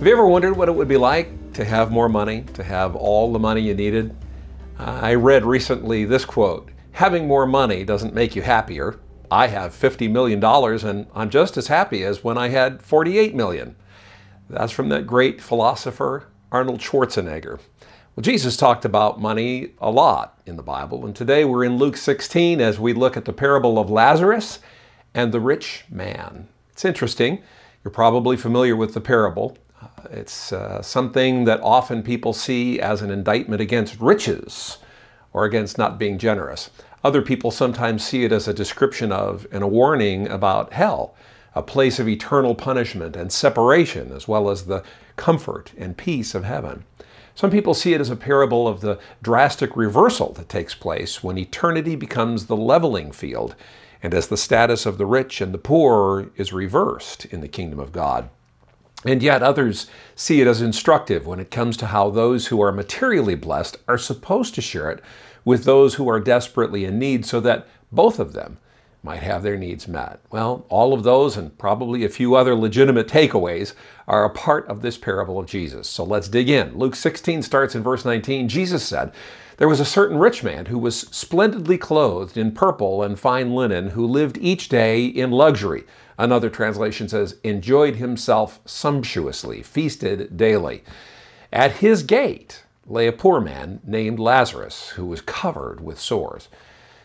Have you ever wondered what it would be like to have more money, to have all the money you needed? Uh, I read recently this quote Having more money doesn't make you happier. I have $50 million and I'm just as happy as when I had $48 million. That's from that great philosopher, Arnold Schwarzenegger. Well, Jesus talked about money a lot in the Bible, and today we're in Luke 16 as we look at the parable of Lazarus and the rich man. It's interesting. You're probably familiar with the parable. It's uh, something that often people see as an indictment against riches or against not being generous. Other people sometimes see it as a description of and a warning about hell, a place of eternal punishment and separation, as well as the comfort and peace of heaven. Some people see it as a parable of the drastic reversal that takes place when eternity becomes the leveling field and as the status of the rich and the poor is reversed in the kingdom of God. And yet others see it as instructive when it comes to how those who are materially blessed are supposed to share it with those who are desperately in need so that both of them might have their needs met. Well, all of those and probably a few other legitimate takeaways are a part of this parable of Jesus. So let's dig in. Luke 16 starts in verse 19. Jesus said, There was a certain rich man who was splendidly clothed in purple and fine linen, who lived each day in luxury Another translation says, enjoyed himself sumptuously, feasted daily. At his gate lay a poor man named Lazarus, who was covered with sores.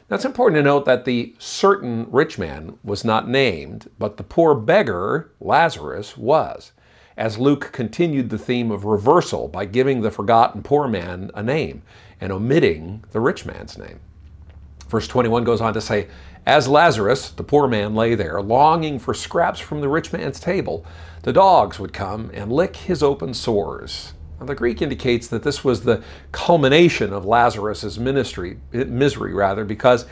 Now it's important to note that the certain rich man was not named, but the poor beggar, Lazarus, was, as Luke continued the theme of reversal by giving the forgotten poor man a name and omitting the rich man's name. Verse 21 goes on to say, as Lazarus, the poor man, lay there, longing for scraps from the rich man's table, the dogs would come and lick his open sores. Now, the Greek indicates that this was the culmination of Lazarus's ministry, misery rather, because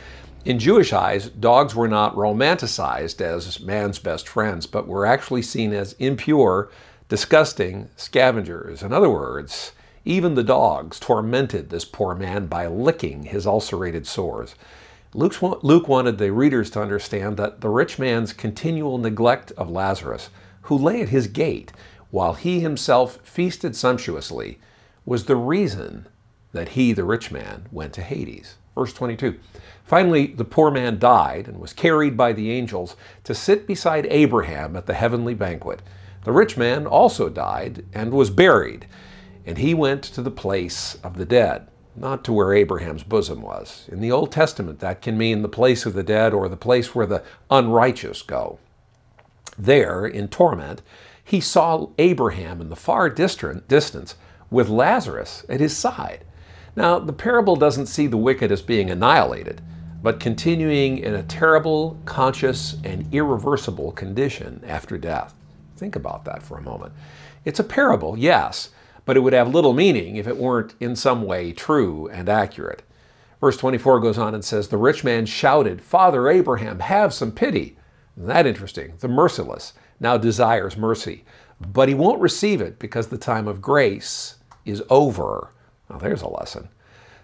in Jewish eyes, dogs were not romanticized as man's best friends, but were actually seen as impure, disgusting scavengers. In other words, even the dogs tormented this poor man by licking his ulcerated sores. Luke wanted the readers to understand that the rich man's continual neglect of Lazarus, who lay at his gate while he himself feasted sumptuously, was the reason that he, the rich man, went to Hades. Verse 22. Finally, the poor man died and was carried by the angels to sit beside Abraham at the heavenly banquet. The rich man also died and was buried, and he went to the place of the dead not to where Abraham's bosom was. In the Old Testament, that can mean the place of the dead or the place where the unrighteous go. There, in torment, he saw Abraham in the far distant distance with Lazarus at his side. Now, the parable doesn't see the wicked as being annihilated, but continuing in a terrible, conscious, and irreversible condition after death. Think about that for a moment. It's a parable, yes, but it would have little meaning if it weren't in some way true and accurate. Verse 24 goes on and says, The rich man shouted, Father Abraham, have some pity. Isn't that interesting? The merciless now desires mercy, but he won't receive it because the time of grace is over. Now, there's a lesson.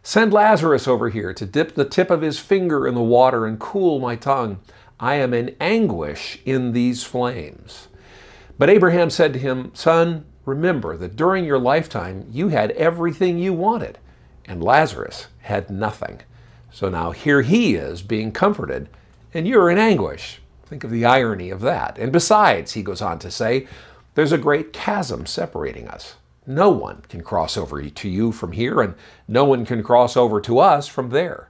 Send Lazarus over here to dip the tip of his finger in the water and cool my tongue. I am in anguish in these flames. But Abraham said to him, Son, Remember that during your lifetime, you had everything you wanted, and Lazarus had nothing. So now here he is being comforted, and you're in anguish. Think of the irony of that. And besides, he goes on to say, there's a great chasm separating us. No one can cross over to you from here, and no one can cross over to us from there.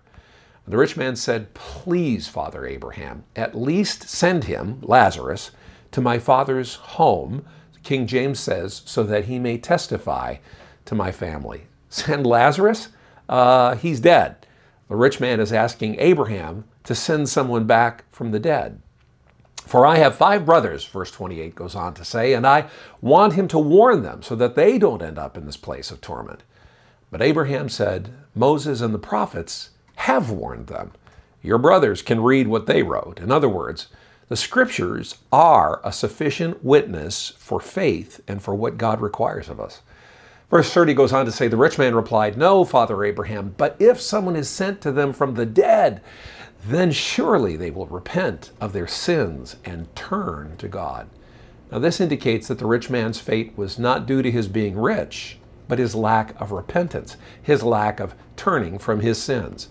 And the rich man said, Please, Father Abraham, at least send him, Lazarus, to my father's home King James says, so that he may testify to my family. Send Lazarus? Uh, he's dead. The rich man is asking Abraham to send someone back from the dead. For I have five brothers, verse 28 goes on to say, and I want him to warn them so that they don't end up in this place of torment. But Abraham said, Moses and the prophets have warned them. Your brothers can read what they wrote. In other words, the scriptures are a sufficient witness for faith and for what God requires of us. Verse 30 goes on to say, The rich man replied, No, Father Abraham, but if someone is sent to them from the dead, then surely they will repent of their sins and turn to God. Now, this indicates that the rich man's fate was not due to his being rich, but his lack of repentance, his lack of turning from his sins.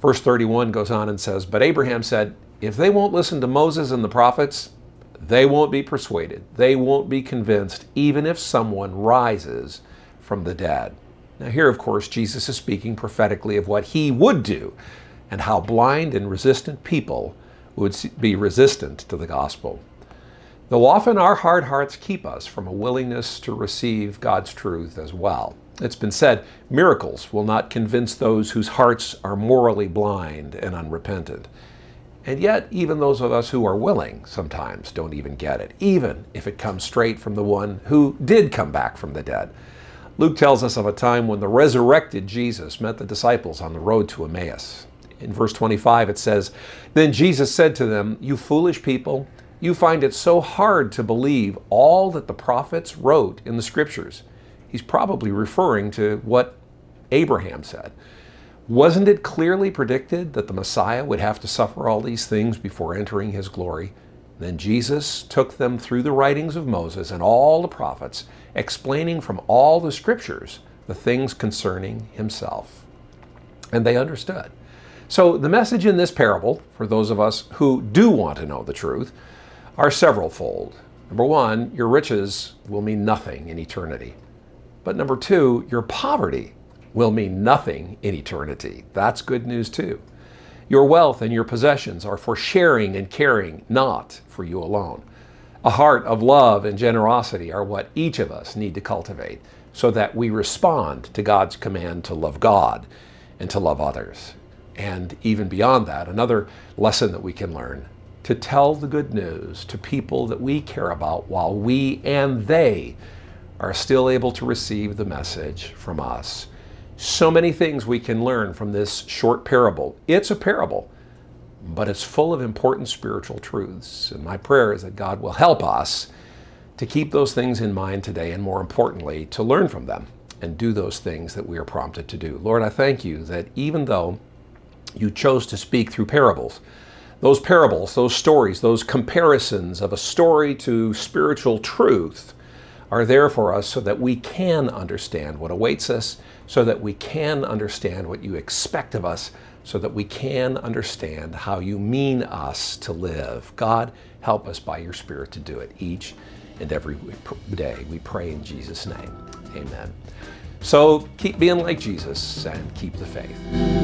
Verse 31 goes on and says, But Abraham said, If they won't listen to Moses and the prophets, they won't be persuaded. They won't be convinced, even if someone rises from the dead. Now, here, of course, Jesus is speaking prophetically of what he would do and how blind and resistant people would be resistant to the gospel. Though often our hard hearts keep us from a willingness to receive God's truth as well. It's been said miracles will not convince those whose hearts are morally blind and unrepentant. And yet, even those of us who are willing sometimes don't even get it, even if it comes straight from the one who did come back from the dead. Luke tells us of a time when the resurrected Jesus met the disciples on the road to Emmaus. In verse 25, it says, Then Jesus said to them, You foolish people, you find it so hard to believe all that the prophets wrote in the scriptures. He's probably referring to what Abraham said. Wasn't it clearly predicted that the Messiah would have to suffer all these things before entering his glory? Then Jesus took them through the writings of Moses and all the prophets, explaining from all the scriptures the things concerning himself. And they understood. So, the message in this parable, for those of us who do want to know the truth, are several fold. Number one, your riches will mean nothing in eternity. But number two, your poverty will mean nothing in eternity. That's good news too. Your wealth and your possessions are for sharing and caring, not for you alone. A heart of love and generosity are what each of us need to cultivate so that we respond to God's command to love God and to love others. And even beyond that, another lesson that we can learn to tell the good news to people that we care about while we and they are still able to receive the message from us so many things we can learn from this short parable. It's a parable, but it's full of important spiritual truths. And my prayer is that God will help us to keep those things in mind today, and more importantly, to learn from them and do those things that we are prompted to do. Lord, I thank you that even though you chose to speak through parables, those parables, those stories, those comparisons of a story to spiritual truth are there for us so that we can understand what awaits us so that we can understand what you expect of us, so that we can understand how you mean us to live. God, help us by your Spirit to do it each and every day. We pray in Jesus' name. Amen. So keep being like Jesus and keep the faith.